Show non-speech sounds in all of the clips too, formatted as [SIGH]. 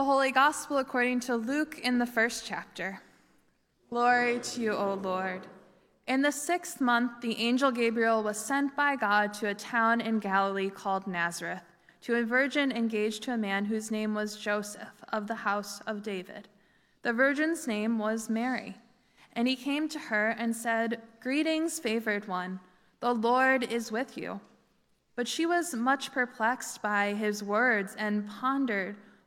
The Holy Gospel according to Luke in the first chapter. Glory to you, O Lord. In the sixth month, the angel Gabriel was sent by God to a town in Galilee called Nazareth, to a virgin engaged to a man whose name was Joseph of the house of David. The virgin's name was Mary. And he came to her and said, Greetings, favored one, the Lord is with you. But she was much perplexed by his words and pondered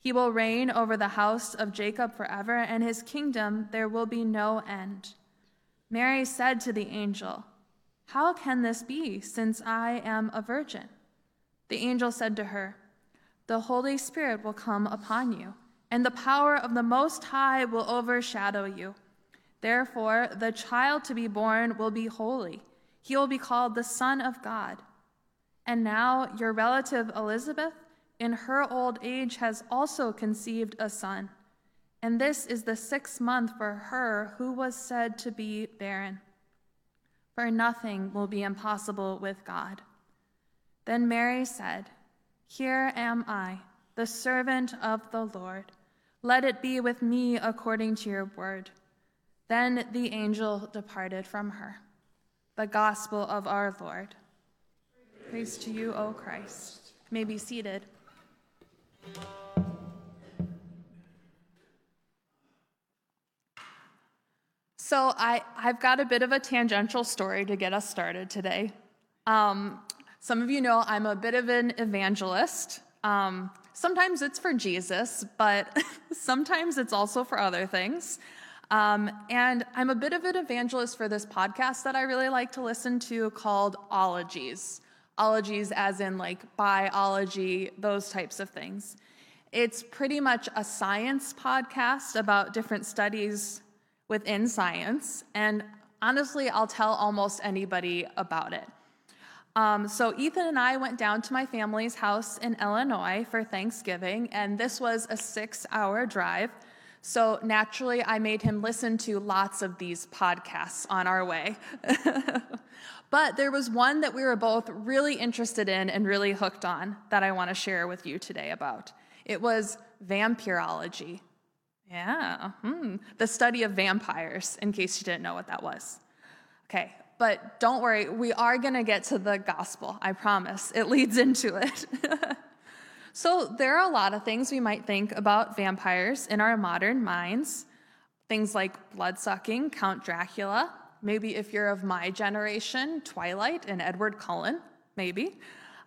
He will reign over the house of Jacob forever, and his kingdom there will be no end. Mary said to the angel, How can this be, since I am a virgin? The angel said to her, The Holy Spirit will come upon you, and the power of the Most High will overshadow you. Therefore, the child to be born will be holy. He will be called the Son of God. And now, your relative Elizabeth in her old age has also conceived a son. And this is the sixth month for her who was said to be barren. For nothing will be impossible with God. Then Mary said, Here am I, the servant of the Lord. Let it be with me according to your word. Then the angel departed from her. The gospel of our Lord. Praise to you, O Christ. May be seated. So, I, I've got a bit of a tangential story to get us started today. Um, some of you know I'm a bit of an evangelist. Um, sometimes it's for Jesus, but [LAUGHS] sometimes it's also for other things. Um, and I'm a bit of an evangelist for this podcast that I really like to listen to called Ologies. Ologies, as in like biology, those types of things. It's pretty much a science podcast about different studies within science, and honestly, I'll tell almost anybody about it. Um, so, Ethan and I went down to my family's house in Illinois for Thanksgiving, and this was a six hour drive. So, naturally, I made him listen to lots of these podcasts on our way. [LAUGHS] but there was one that we were both really interested in and really hooked on that I want to share with you today about. It was vampirology. Yeah, hmm. the study of vampires, in case you didn't know what that was. Okay, but don't worry, we are going to get to the gospel, I promise. It leads into it. [LAUGHS] so, there are a lot of things we might think about vampires in our modern minds. Things like blood sucking, Count Dracula. Maybe if you're of my generation, Twilight and Edward Cullen, maybe.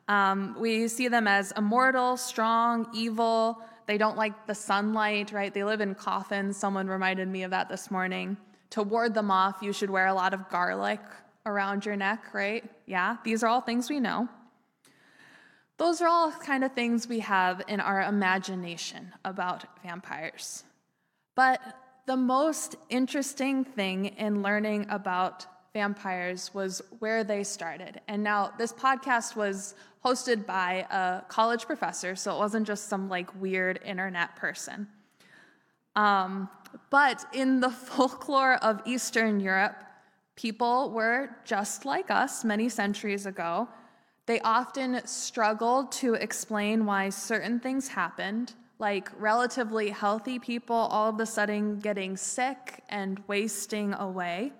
Um, we see them as immortal, strong, evil. They don't like the sunlight, right? They live in coffins. Someone reminded me of that this morning. To ward them off, you should wear a lot of garlic around your neck, right? Yeah, these are all things we know. Those are all kind of things we have in our imagination about vampires. But the most interesting thing in learning about vampires was where they started. And now, this podcast was hosted by a college professor, so it wasn't just some like weird internet person. Um, but in the [LAUGHS] folklore of Eastern Europe, people were just like us many centuries ago. They often struggled to explain why certain things happened, like relatively healthy people all of a sudden getting sick and wasting away.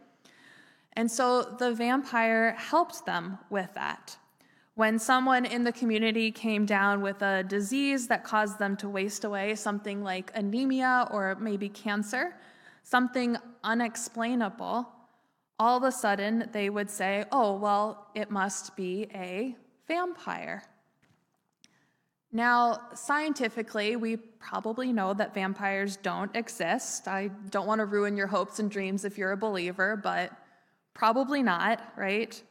And so the vampire helped them with that. When someone in the community came down with a disease that caused them to waste away, something like anemia or maybe cancer, something unexplainable, all of a sudden they would say, oh, well, it must be a vampire. Now, scientifically, we probably know that vampires don't exist. I don't want to ruin your hopes and dreams if you're a believer, but probably not, right?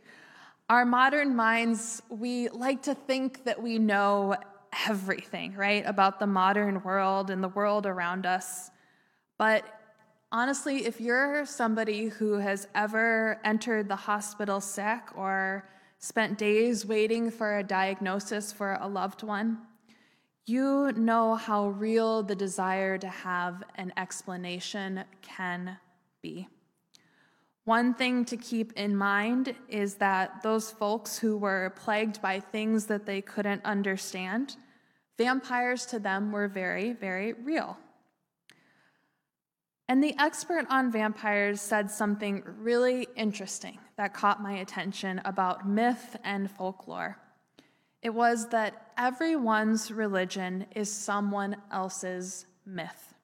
Our modern minds, we like to think that we know everything, right, about the modern world and the world around us. But honestly, if you're somebody who has ever entered the hospital sick or spent days waiting for a diagnosis for a loved one, you know how real the desire to have an explanation can be. One thing to keep in mind is that those folks who were plagued by things that they couldn't understand, vampires to them were very, very real. And the expert on vampires said something really interesting that caught my attention about myth and folklore. It was that everyone's religion is someone else's myth.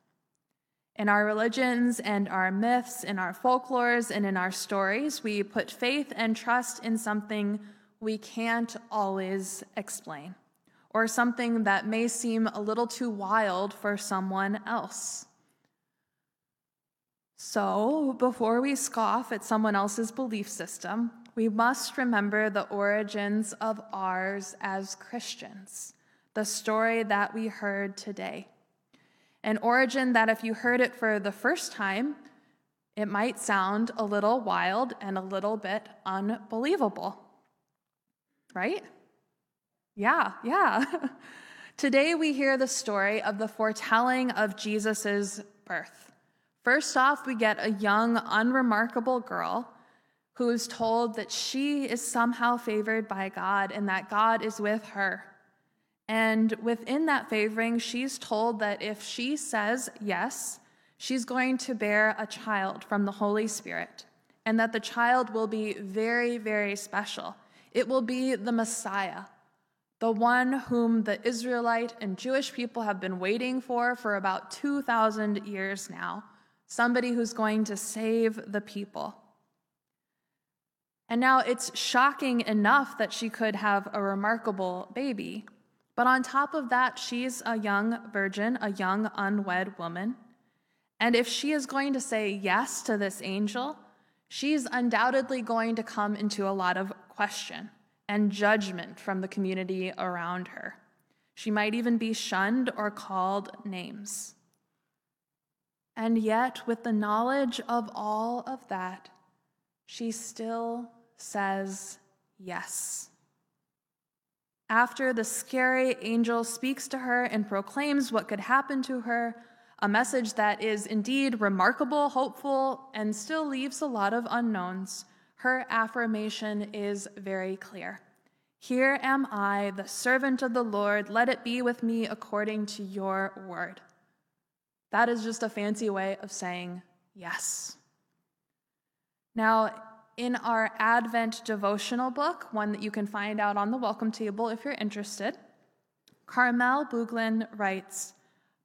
In our religions and our myths, in our folklores, and in our stories, we put faith and trust in something we can't always explain, or something that may seem a little too wild for someone else. So, before we scoff at someone else's belief system, we must remember the origins of ours as Christians, the story that we heard today. An origin that, if you heard it for the first time, it might sound a little wild and a little bit unbelievable. Right? Yeah, yeah. [LAUGHS] Today we hear the story of the foretelling of Jesus' birth. First off, we get a young, unremarkable girl who is told that she is somehow favored by God and that God is with her. And within that favoring, she's told that if she says yes, she's going to bear a child from the Holy Spirit, and that the child will be very, very special. It will be the Messiah, the one whom the Israelite and Jewish people have been waiting for for about 2,000 years now, somebody who's going to save the people. And now it's shocking enough that she could have a remarkable baby. But on top of that, she's a young virgin, a young unwed woman. And if she is going to say yes to this angel, she's undoubtedly going to come into a lot of question and judgment from the community around her. She might even be shunned or called names. And yet, with the knowledge of all of that, she still says yes. After the scary angel speaks to her and proclaims what could happen to her, a message that is indeed remarkable, hopeful, and still leaves a lot of unknowns, her affirmation is very clear. Here am I, the servant of the Lord. Let it be with me according to your word. That is just a fancy way of saying yes. Now, in our Advent devotional book, one that you can find out on the welcome table if you're interested, Carmel Buglin writes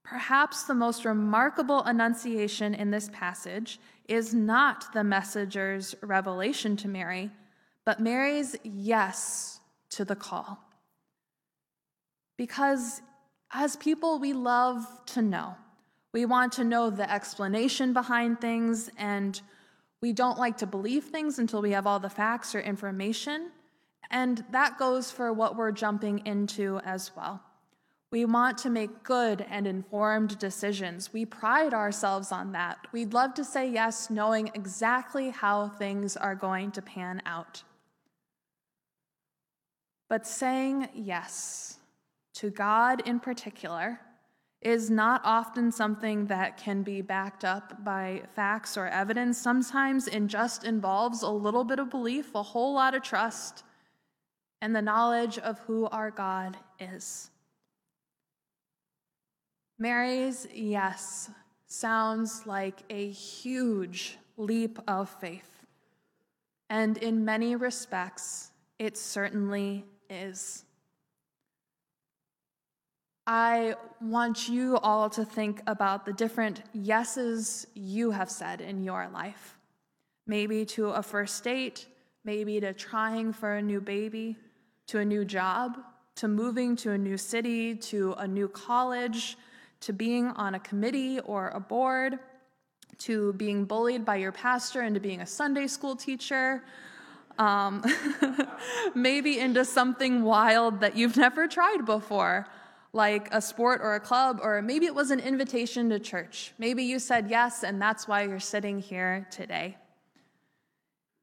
Perhaps the most remarkable annunciation in this passage is not the messenger's revelation to Mary, but Mary's yes to the call. Because as people, we love to know. We want to know the explanation behind things and we don't like to believe things until we have all the facts or information, and that goes for what we're jumping into as well. We want to make good and informed decisions. We pride ourselves on that. We'd love to say yes, knowing exactly how things are going to pan out. But saying yes to God in particular is not often something that can be backed up by facts or evidence. Sometimes it just involves a little bit of belief, a whole lot of trust, and the knowledge of who our God is. Mary's yes sounds like a huge leap of faith. And in many respects, it certainly is. I want you all to think about the different yeses you have said in your life. Maybe to a first date, maybe to trying for a new baby, to a new job, to moving to a new city, to a new college, to being on a committee or a board, to being bullied by your pastor into being a Sunday school teacher, um, [LAUGHS] maybe into something wild that you've never tried before like a sport or a club, or maybe it was an invitation to church. Maybe you said yes, and that's why you're sitting here today.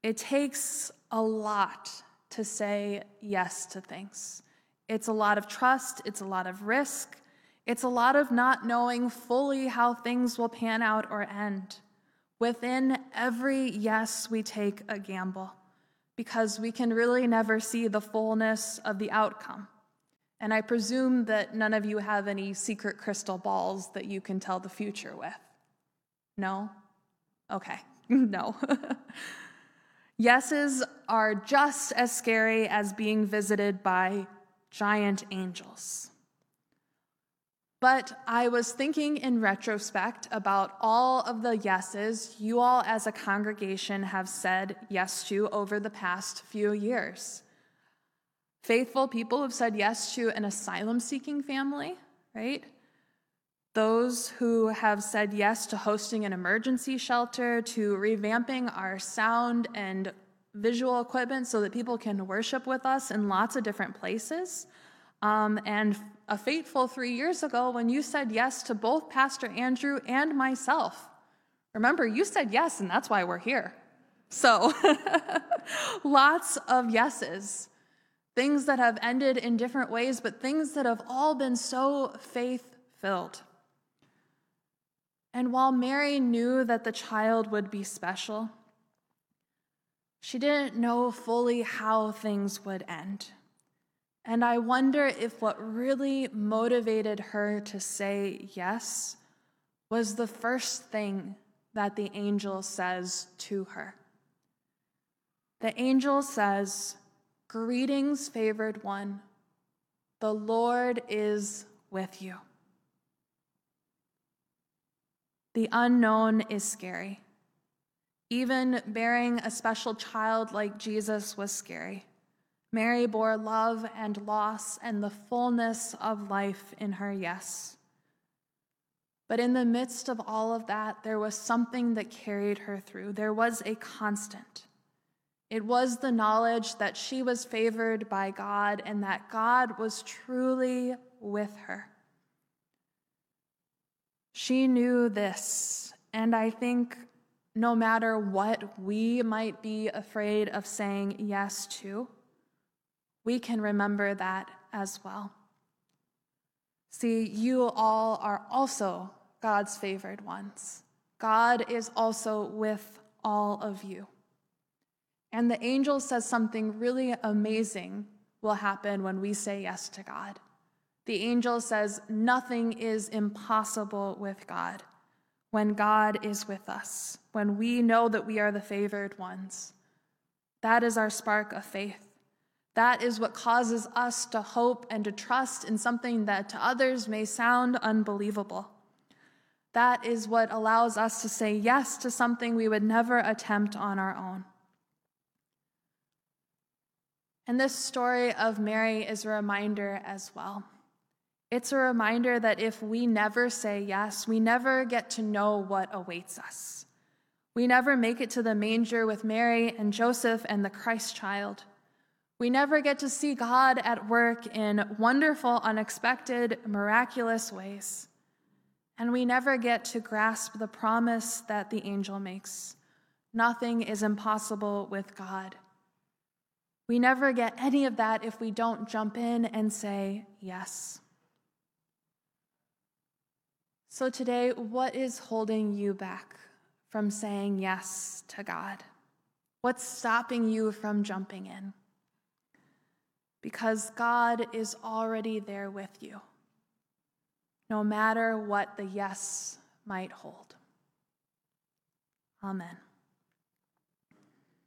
It takes a lot to say yes to things. It's a lot of trust, it's a lot of risk, it's a lot of not knowing fully how things will pan out or end. Within every yes, we take a gamble because we can really never see the fullness of the outcome. And I presume that none of you have any secret crystal balls that you can tell the future with. No? Okay, [LAUGHS] no. [LAUGHS] Yeses are just as scary as being visited by giant angels. But I was thinking in retrospect about all of the yeses you all as a congregation have said yes to over the past few years. Faithful people have said yes to an asylum seeking family, right? Those who have said yes to hosting an emergency shelter, to revamping our sound and visual equipment so that people can worship with us in lots of different places. Um, and a fateful three years ago when you said yes to both Pastor Andrew and myself. Remember, you said yes, and that's why we're here. So, [LAUGHS] lots of yeses. Things that have ended in different ways, but things that have all been so faith filled. And while Mary knew that the child would be special, she didn't know fully how things would end. And I wonder if what really motivated her to say yes was the first thing that the angel says to her. The angel says, Greetings, favored one, the Lord is with you. The unknown is scary. Even bearing a special child like Jesus was scary. Mary bore love and loss and the fullness of life in her yes. But in the midst of all of that, there was something that carried her through. There was a constant. It was the knowledge that she was favored by God and that God was truly with her. She knew this, and I think no matter what we might be afraid of saying yes to, we can remember that as well. See, you all are also God's favored ones. God is also with all of you. And the angel says something really amazing will happen when we say yes to God. The angel says, Nothing is impossible with God when God is with us, when we know that we are the favored ones. That is our spark of faith. That is what causes us to hope and to trust in something that to others may sound unbelievable. That is what allows us to say yes to something we would never attempt on our own. And this story of Mary is a reminder as well. It's a reminder that if we never say yes, we never get to know what awaits us. We never make it to the manger with Mary and Joseph and the Christ child. We never get to see God at work in wonderful, unexpected, miraculous ways. And we never get to grasp the promise that the angel makes nothing is impossible with God. We never get any of that if we don't jump in and say yes. So, today, what is holding you back from saying yes to God? What's stopping you from jumping in? Because God is already there with you, no matter what the yes might hold. Amen.